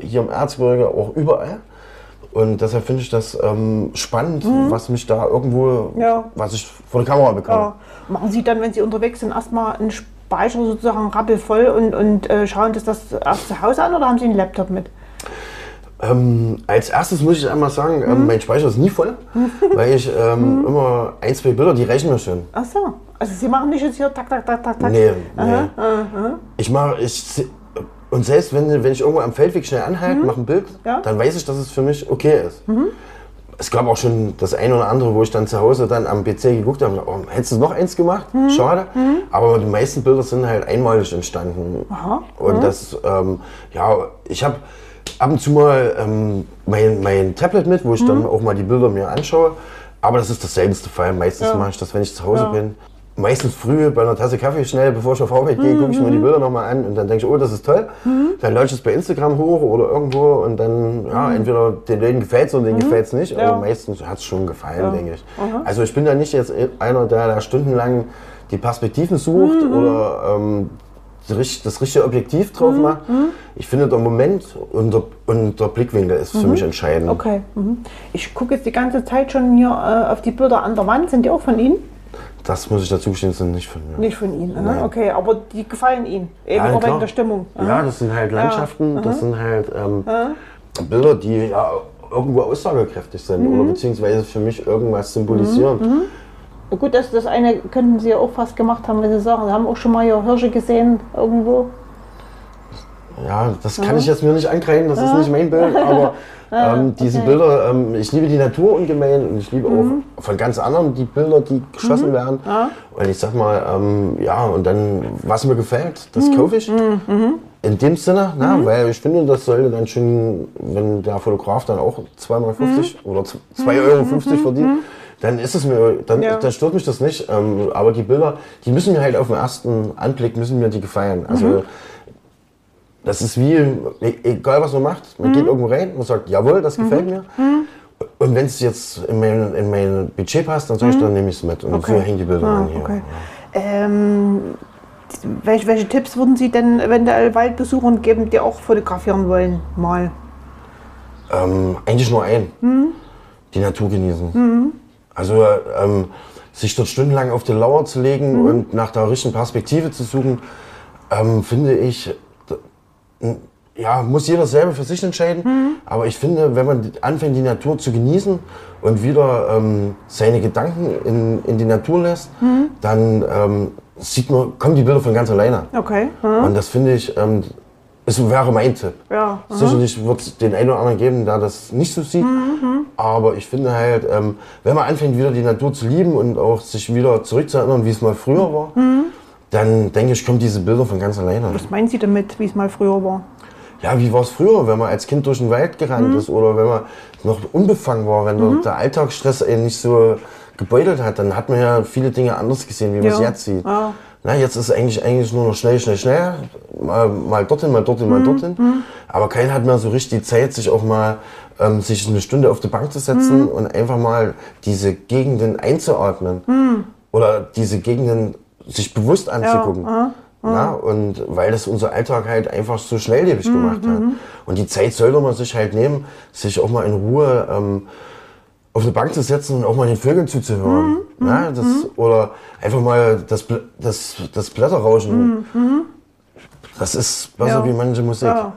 hier im Erzgebirge, auch überall. Und deshalb finde ich das ähm, spannend, was mich da irgendwo, Ja. was ich vor der Kamera bekomme. Ja. Machen Sie dann, wenn Sie unterwegs sind, erstmal einen Speicher sozusagen rappelvoll und, und äh, schauen das das erst zu Hause an oder haben Sie einen Laptop mit? Ähm, als erstes muss ich einmal sagen, Mhm. ähm, mein Speicher ist nie voll, weil ich ähm, immer ein, zwei Bilder, die reichen mir schon. Ach so. Also Sie machen nicht jetzt hier tak, tak, tak, tak, tak. Nee, nee. Ich mache, ich, und selbst wenn, wenn ich irgendwo am Feldweg schnell anhalte, mache ein Bild, Mhm. Ja. Mhm. dann weiß ich, dass es für mich okay ist. Es gab auch schon das eine oder andere, wo ich dann zu Hause dann am PC geguckt habe, oh, hättest du noch eins gemacht? Mhm. Schade. Aber die meisten Bilder sind halt einmalig entstanden. Und das, ähm, ja, ich habe ab und zu mal ähm, mein, mein Tablet mit, wo ich Mhm. dann auch mal die Bilder mir anschaue. Aber das ist das seltenste Fall. Meistens Ja. mache ich das, wenn ich zu Hause Ja. bin. Meistens früh bei einer Tasse Kaffee schnell, bevor ich auf Mhm, gehe, gucke ich mir die Bilder nochmal an und dann denke ich, oh, das ist toll. Dann lade ich es bei Instagram hoch oder irgendwo und dann, ja, entweder den Leuten gefällt es oder denen gefällt es nicht, Mhm. Ja. aber meistens hat es schon gefallen, denke ich. Also ich bin da nicht jetzt einer, der da stundenlang die Perspektiven sucht Mhm, oder ähm, das richtige Objektiv drauf macht. Mhm, Ich finde, der Moment und der, und der Blickwinkel ist für mich entscheidend. Okay. Mhm. Ich gucke jetzt die ganze Zeit schon hier äh, auf die Bilder an der Wand. Sind die auch von Ihnen? Das muss ich dazu gestehen, sind nicht von mir. Nicht von Ihnen. Nein. Okay, aber die gefallen Ihnen. Eben Ja, auch klar. wegen der Stimmung. Aha. Ja, das sind halt Landschaften, das sind halt ähm, Bilder, die ja irgendwo aussagekräftig sind Mhm. oder beziehungsweise für mich irgendwas symbolisieren. Gut, das, das eine könnten Sie ja auch fast gemacht haben, wenn Sie sagen, Sie haben auch schon mal hier Hirsche gesehen irgendwo. Ja, das kann ich jetzt mir nicht ankreiden, das ist nicht mein Bild, aber ähm, diese Bilder, ähm, ich liebe die Natur ungemein und ich liebe Mhm. auch von ganz anderen die Bilder, die geschossen werden. Und ich sag mal, ähm, ja, und dann, was mir gefällt, das Mhm. kaufe ich. In dem Sinne, na, weil ich finde, das sollte dann schon, wenn der Fotograf dann auch 2,50 Mhm. oder 2,50 Euro verdient, dann ist es mir, dann, Ja. dann stört mich das nicht. Ähm, aber die Bilder, die müssen mir halt auf den ersten Anblick, müssen mir die gefallen. Also, Mhm. Das ist wie, e- egal was man macht, man Mhm. geht irgendwo rein, man sagt, jawohl, das gefällt mir. Und wenn es jetzt in mein, in mein Budget passt, dann sage ich, dann nehme ich es mit. Und Mhm. Okay. so hängen die Bilder Ah, an hier. okay. Ähm, welche, welche Tipps würden Sie denn eventuell Waldbesuchern geben, die auch fotografieren wollen, mal? Ähm, eigentlich nur ein. Mhm. Die Natur genießen. Also ähm, sich dort stundenlang auf die Lauer zu legen Mhm. und nach der richtigen Perspektive zu suchen, ähm, finde ich, ja, muss jeder selber für sich entscheiden. Mhm. Aber ich finde, wenn man anfängt, die Natur zu genießen und wieder ähm, seine Gedanken in, in die Natur lässt, Mhm. dann ähm, sieht man, kommen die Bilder von ganz alleine. Okay. hm? Und das finde ich, ähm, es wäre mein Tipp. Ja. Sicherlich wird es den einen oder anderen geben, der das nicht so sieht. Aber ich finde halt, ähm, wenn man anfängt, wieder die Natur zu lieben und auch sich wieder zurückzuerinnern, wie es mal früher war, dann denke ich, kommen diese Bilder von ganz alleine. Was meinen Sie damit, wie es mal früher war? Ja, wie war es früher, wenn man als Kind durch den Wald gerannt ist oder wenn man noch unbefangen war, wenn der- der Alltagsstress einen nicht so gebeutelt hat, dann hat man ja viele Dinge anders gesehen, wie man es Ja. jetzt sieht. Ja. Na, jetzt ist eigentlich, eigentlich nur noch schnell, schnell, schnell. Mal, mal dorthin, mal dorthin, Mhm. mal dorthin. Aber keiner hat mehr so richtig die Zeit, sich auch mal ähm, sich eine Stunde auf die Bank zu setzen Mhm. und einfach mal diese Gegenden einzuatmen. Mhm. Oder diese Gegenden sich bewusst anzugucken. Na? Und weil das unser Alltag halt einfach so schnelllebig gemacht hat. Und die Zeit sollte man sich halt nehmen, sich auch mal in Ruhe ähm, auf eine Bank zu setzen und auch mal den Vögeln zuzuhören. Na? Das, Oder einfach mal das, das, das Blätterrauschen. Das ist besser Ja. wie manche Musik. Ja.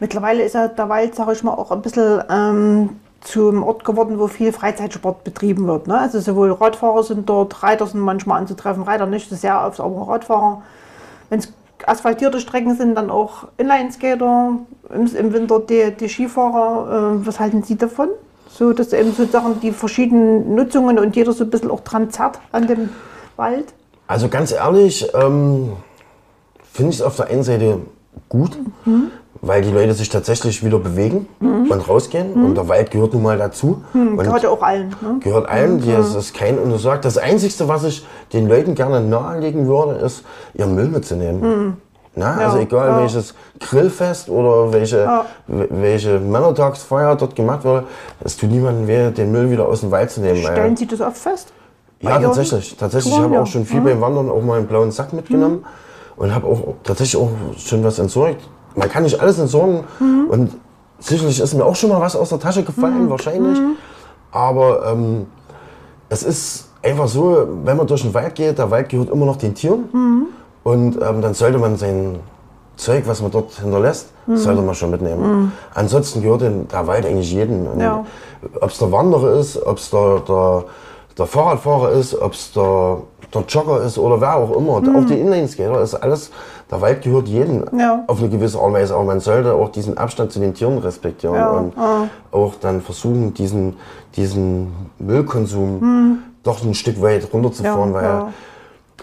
Mittlerweile ist ja der Wald, sag ich mal, auch ein bisschen ähm, zum Ort geworden, wo viel Freizeitsport betrieben wird. Ne? Also sowohl Radfahrer sind dort, Reiter sind manchmal anzutreffen, Reiter nicht so sehr oft, aber Radfahrer. Wenn es asphaltierte Strecken sind, dann auch Inlineskater, im, im Winter die, die Skifahrer. Äh, was halten Sie davon? So, dass eben sozusagen die verschiedenen Nutzungen und jeder so ein bisschen auch dran zerrt an dem Wald. Also ganz ehrlich, ähm, finde ich es auf der einen Seite gut, weil die Leute sich tatsächlich wieder bewegen und rausgehen. Und der Wald gehört nun mal dazu. Und Gehört ja auch allen. Ne? gehört allen, die es ist kein untersagt. Das Einzige, was ich den Leuten gerne nahelegen würde, ist, ihren Müll mitzunehmen. Na, also egal ja. welches Grillfest oder welche, we- welche Männertagsfeier dort gemacht wurde, es tut niemandem weh, den Müll wieder aus dem Wald zu nehmen. Stellen Sie das oft fest? ja, Bei tatsächlich. Tatsächlich, ich habe ja. auch schon viel beim Wandern auch mal einen blauen Sack mitgenommen und habe auch tatsächlich auch schon was entsorgt. Man kann nicht alles entsorgen und sicherlich ist mir auch schon mal was aus der Tasche gefallen, wahrscheinlich. Aber ähm, es ist einfach so, wenn man durch den Wald geht, der Wald gehört immer noch den Tieren und ähm, dann sollte man sein Zeug, was man dort hinterlässt, sollte man schon mitnehmen. Ansonsten gehört der Wald eigentlich jedem. Ja. Ob es der Wanderer ist, ob es der, der, der Fahrradfahrer ist, ob es der, der Jogger ist oder wer auch immer. Auch die Inlineskater ist alles, der Wald gehört jedem Ja. auf eine gewisse Art und Weise. Aber man sollte auch diesen Abstand zu den Tieren respektieren Ja, und auch dann versuchen, diesen, diesen Müllkonsum doch ein Stück weit runterzufahren, Ja, weil ja.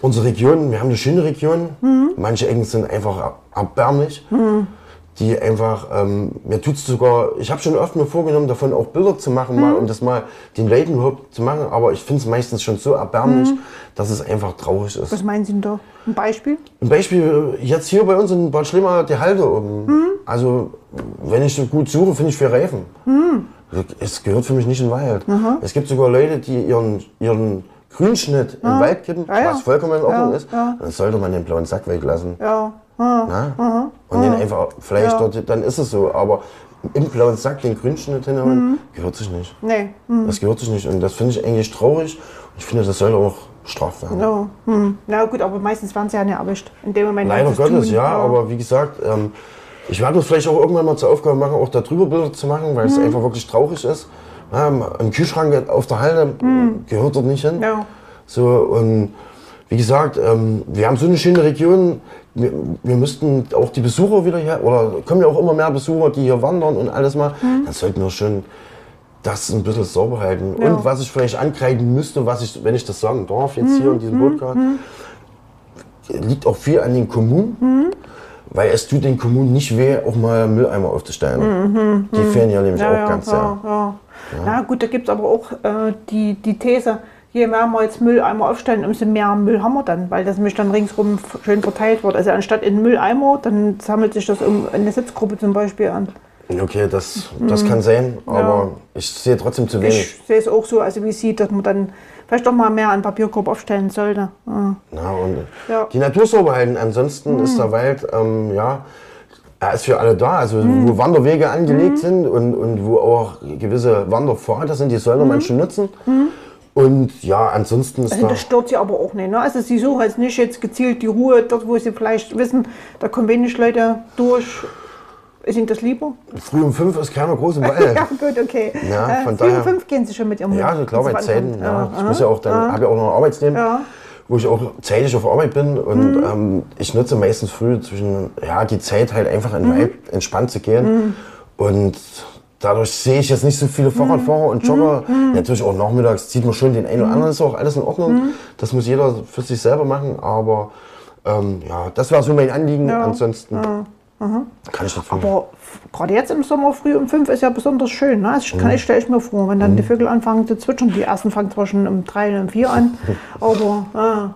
unsere Region, wir haben eine schöne Region, manche Ecken sind einfach erbärmlich, die einfach, ähm, mir tut es sogar, ich habe schon oft mir vorgenommen, davon auch Bilder zu machen, mal, um das mal den Leuten überhaupt zu machen, aber ich finde es meistens schon so erbärmlich, dass es einfach traurig ist. Was meinen Sie denn da? Ein Beispiel? Ein Beispiel, jetzt hier bei uns in Bad Schlimmer, die Halde oben. Also, wenn ich so gut suche, finde ich vier Reifen. Es gehört für mich nicht in den Wald. Es gibt sogar Leute, die ihren, ihren Grünschnitt in den Wald kippen, Ja, ja. was vollkommen in Ordnung Ja, ist. ja. Dann sollte man den blauen Sack weglassen. Ja. Na? Und den einfach, vielleicht Ja. dort, dann ist es so. Aber im blauen Sack den Grünschnitt hinhauen, Mhm. gehört sich nicht. Nee. Das gehört sich nicht. Und das finde ich eigentlich traurig. Und ich finde, das sollte auch straft werden. Ja. Hm. Na gut, aber meistens werden sie ja nicht erwischt. In dem Moment. Leider Gottes, tun. ja, aber wie gesagt, ähm, ich werde mir vielleicht auch irgendwann mal zur Aufgabe machen, auch darüber Bilder zu machen, weil Mhm. es einfach wirklich traurig ist. Ja, Im Kühlschrank auf der Halde gehört dort nicht hin. Mhm. Ja. So, und wie gesagt, ähm, wir haben so eine schöne Region. Wir, wir müssten auch die Besucher wieder hier, oder kommen ja auch immer mehr Besucher, die hier wandern und alles mal. Mhm. Dann sollten wir schon das ein bisschen sauber halten. Und was ich vielleicht ankreiden müsste, was ich, wenn ich das sagen darf, jetzt Mhm. hier in diesem Podcast, liegt auch viel an den Kommunen, Mhm. weil es tut den Kommunen nicht weh, auch mal Mülleimer aufzustellen. Die fehlen ja nämlich Mhm. Ja, auch ja, ganz ja, sehr. ja. Na gut, da gibt es aber auch äh, die, die These, je mehr wir jetzt Mülleimer aufstellen, umso mehr Müll haben wir dann, weil das nämlich dann ringsrum schön verteilt wird. Also anstatt in Mülleimer, dann sammelt sich das um eine Sitzgruppe zum Beispiel an. Okay, das, das kann sein, aber ich sehe trotzdem zu wenig. Mhm. Ich sehe es auch so, also wie sie, dass man dann vielleicht doch mal mehr an Papierkorb aufstellen sollte. Ja. Na, und Ja. Mhm. Die Natur sauber halten. Ansonsten ist der Wald, ähm, ja, er ist für alle da. Also Mhm. wo Wanderwege angelegt sind und, und wo auch gewisse Wanderpfade sind, die sollte man schon nutzen. Und ja, ansonsten ist Mhm. Also da... das stört sie aber auch nicht. Ne? Also sie suchen jetzt nicht jetzt gezielt die Ruhe dort, wo sie vielleicht wissen, da kommen wenig Leute durch. Ist Ihnen das lieber? Früh um fünf ist keiner groß im Wald. Ja, gut, okay. Ja, äh, von vier, daher- fünf gehen Sie schon mit Ihrem Ja, Hund so klar, bei. Wandern. Ja. Ich aha. muss ja auch dann, habe ja auch noch ein Arbeitsleben, Ja. wo ich auch zeitig auf Arbeit bin. Und ähm, ich nutze meistens früh zwischen, ja, die Zeit halt einfach in Wald entspannt zu gehen. Und dadurch sehe ich jetzt nicht so viele Fahrradfahrer und Jogger. Natürlich auch nachmittags zieht man schon den einen oder anderen, ist auch alles in Ordnung. Das muss jeder für sich selber machen. Aber ähm, ja, das war so mein Anliegen. Ansonsten kann ich dazu. Aber gerade jetzt im Sommer früh um fünf ist ja besonders schön. Ne? Das Mhm. kann ich, stelle ich mir vor, wenn dann die Vögel anfangen zu zwitschern. Die ersten fangen zwar schon um drei und um vier an, aber aha,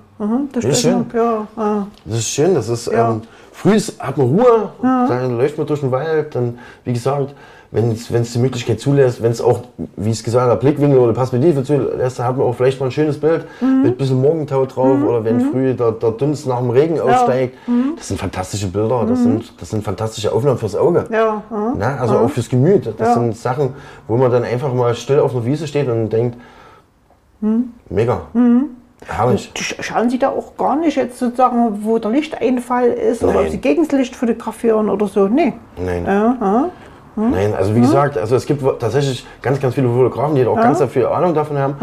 das Ist mir, ja, ah. Das ist schön, das ist Ja. ähm, früh hat man Ruhe, dann läuft man durch den Wald, dann, wie gesagt, wenn es die Möglichkeit zulässt, wenn es auch, wie ich es gesagt habe, Blickwinkel oder Perspektive zulässt, dann hat man auch vielleicht mal ein schönes Bild Mhm. mit ein bisschen Morgentau drauf oder wenn früh der, der Dunst nach dem Regen aussteigt. Mhm. Das sind fantastische Bilder, das, sind, das sind fantastische Aufnahmen fürs Auge. Ja. Na, also auch fürs Gemüt. Das Ja. sind Sachen, wo man dann einfach mal still auf einer Wiese steht und denkt, Mhm. mega, herrlich. Schauen Sie da auch gar nicht jetzt sozusagen, wo der Lichteinfall ist oder Nein. ob Sie gegen das Licht fotografieren oder so? Nee. Nein. Ja, aha. Nein, also wie Mhm. gesagt, also es gibt tatsächlich ganz, ganz viele Fotografen, die auch ganz sehr viel Ahnung davon haben.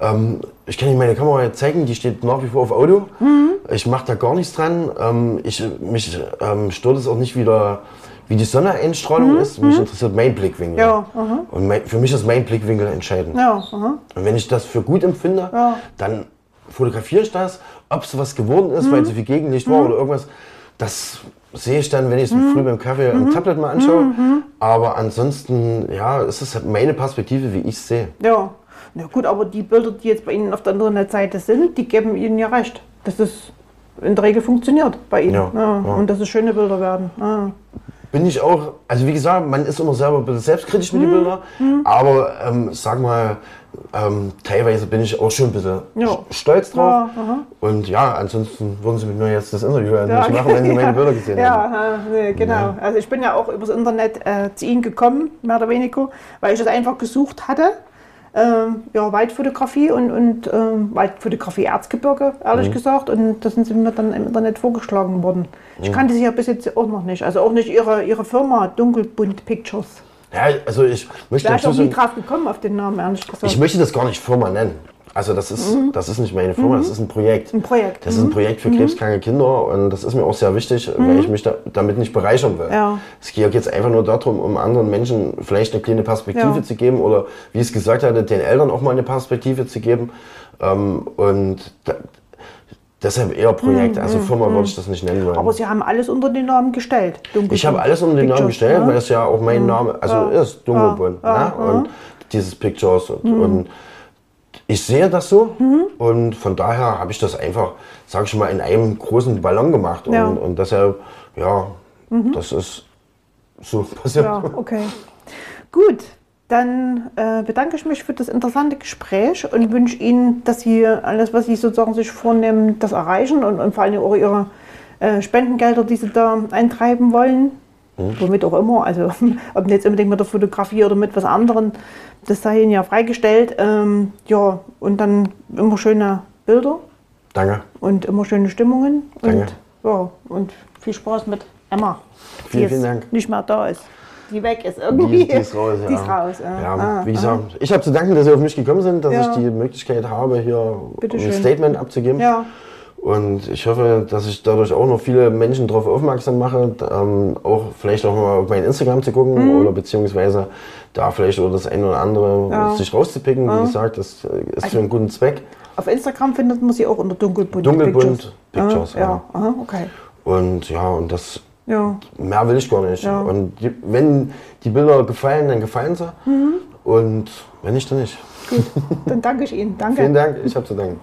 Ähm, ich kann Ihnen meine Kamera jetzt zeigen, die steht nach wie vor auf Auto. Mhm. Ich mache da gar nichts dran. Ähm, ich, mich ähm, stört es auch nicht wieder, wie die Sonneneinstrahlung ist. Mich interessiert mein Blickwinkel. Mhm. Ja. Und mein, für mich ist mein Blickwinkel entscheidend. Ja. Und wenn ich das für gut empfinde, Ja. dann fotografiere ich das. Ob es was geworden ist, Mhm. weil zu viel Gegenlicht war oder irgendwas, das sehe ich dann, wenn ich es Mhm. früh beim Kaffee am Tablet mal anschaue. Aber ansonsten, ja, ist es halt meine Perspektive, wie ich es sehe. Ja. Na gut, aber die Bilder, die jetzt bei Ihnen auf der Internetseite sind, die geben Ihnen ja recht, dass es in der Regel funktioniert bei Ihnen. Ja, ja. Und dass es schöne Bilder werden. Ja. Bin ich auch, also wie gesagt, man ist immer selber ein bisschen selbstkritisch Mhm. mit den Bildern, aber ähm, sag mal, ähm, teilweise bin ich auch schon ein bisschen Ja. st- stolz drauf. Ja. Und ja, ansonsten würden Sie mit mir jetzt das Interview ja Ja, nicht machen, wenn Sie meine Bilder gesehen ja, haben. ja, nee, genau. Also ich bin ja auch übers Internet äh, zu Ihnen gekommen, mehr oder weniger, weil ich es einfach gesucht hatte. Ähm, ja, Waldfotografie und, und ähm, Waldfotografie Erzgebirge, Mhm. ehrlich gesagt. Und da sind sie mir dann im Internet vorgeschlagen worden. Ich Mhm. kannte sie ja bis jetzt auch noch nicht. Also auch nicht ihre, ihre Firma Dunkelbunt Pictures. Ja, also ich möchte auch nie sagen, drauf gekommen auf den Namen, ehrlich gesagt. ich möchte das gar nicht Firma nennen. Also das ist, das ist nicht meine Firma, das ist ein Projekt. Mhm. Ein Projekt, Mhm. Das ist ein Projekt für krebskranke Kinder und das ist mir auch sehr wichtig, weil ich mich da, damit nicht bereichern will. Ja. Es geht jetzt einfach nur darum, um anderen Menschen vielleicht eine kleine Perspektive Ja. zu geben oder wie ich es gesagt hatte, den Eltern auch mal eine Perspektive zu geben. Ähm, und da, deshalb eher Projekt, also Firma würde ich das nicht nennen wollen. Mhm. Aber sie haben alles unter den Namen gestellt. Dunkelbunt Ich habe alles unter den Namen gestellt, ne? weil es ja auch mein Name also Ja. ist, Dunkelbund. Ja. Ne? Und dieses Pictures. Und, und ich sehe das so und von daher habe ich das einfach, sage ich mal, in einem großen Ballon gemacht. Und, Ja. und deshalb, ja, das ist so passiert. Ja, okay. Gut, dann äh, bedanke ich mich für das interessante Gespräch und wünsche Ihnen, dass Sie alles, was Sie sozusagen sich vornehmen, das erreichen und, und vor allem auch Ihre äh, Spendengelder, die Sie da eintreiben wollen, womit auch immer, also ob jetzt unbedingt mit der Fotografie oder mit was anderem, das sei Ihnen ja freigestellt. Ähm, ja, und dann immer schöne Bilder Danke. und immer schöne Stimmungen. Danke. Und, ja, und viel Spaß mit Emma. Vielen, die vielen jetzt Dank. nicht mehr da ist. Die weg ist irgendwie. Die, die ist raus, ja. Die ist raus, ja. ja Ah, wie ah. gesagt, ich habe zu danken, dass Sie auf mich gekommen sind, dass Ja. ich die Möglichkeit habe, hier Bitte ein schön. Statement abzugeben. Ja, Und ich hoffe, dass ich dadurch auch noch viele Menschen darauf aufmerksam mache, ähm, auch vielleicht auch mal auf mein Instagram zu gucken oder beziehungsweise da vielleicht auch das eine oder andere Mhm. Ja. sich rauszupicken. Wie gesagt, das äh, ist für einen guten Zweck. auf Instagram findet man sie auch unter dunkelbunt. Dunkelbunt Pictures, Ah, ja. ja, aha, okay. Und ja, und das Ja, mehr will ich gar nicht. Ja. Und die, wenn die Bilder gefallen, dann gefallen sie. Mhm. Und wenn nicht, dann nicht. gut. Dann danke ich Ihnen. Danke. Vielen Dank, ich habe zu danken.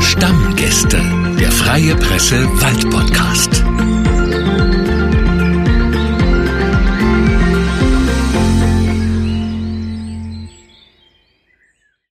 Stammgäste, der Freie Presse Wald Podcast.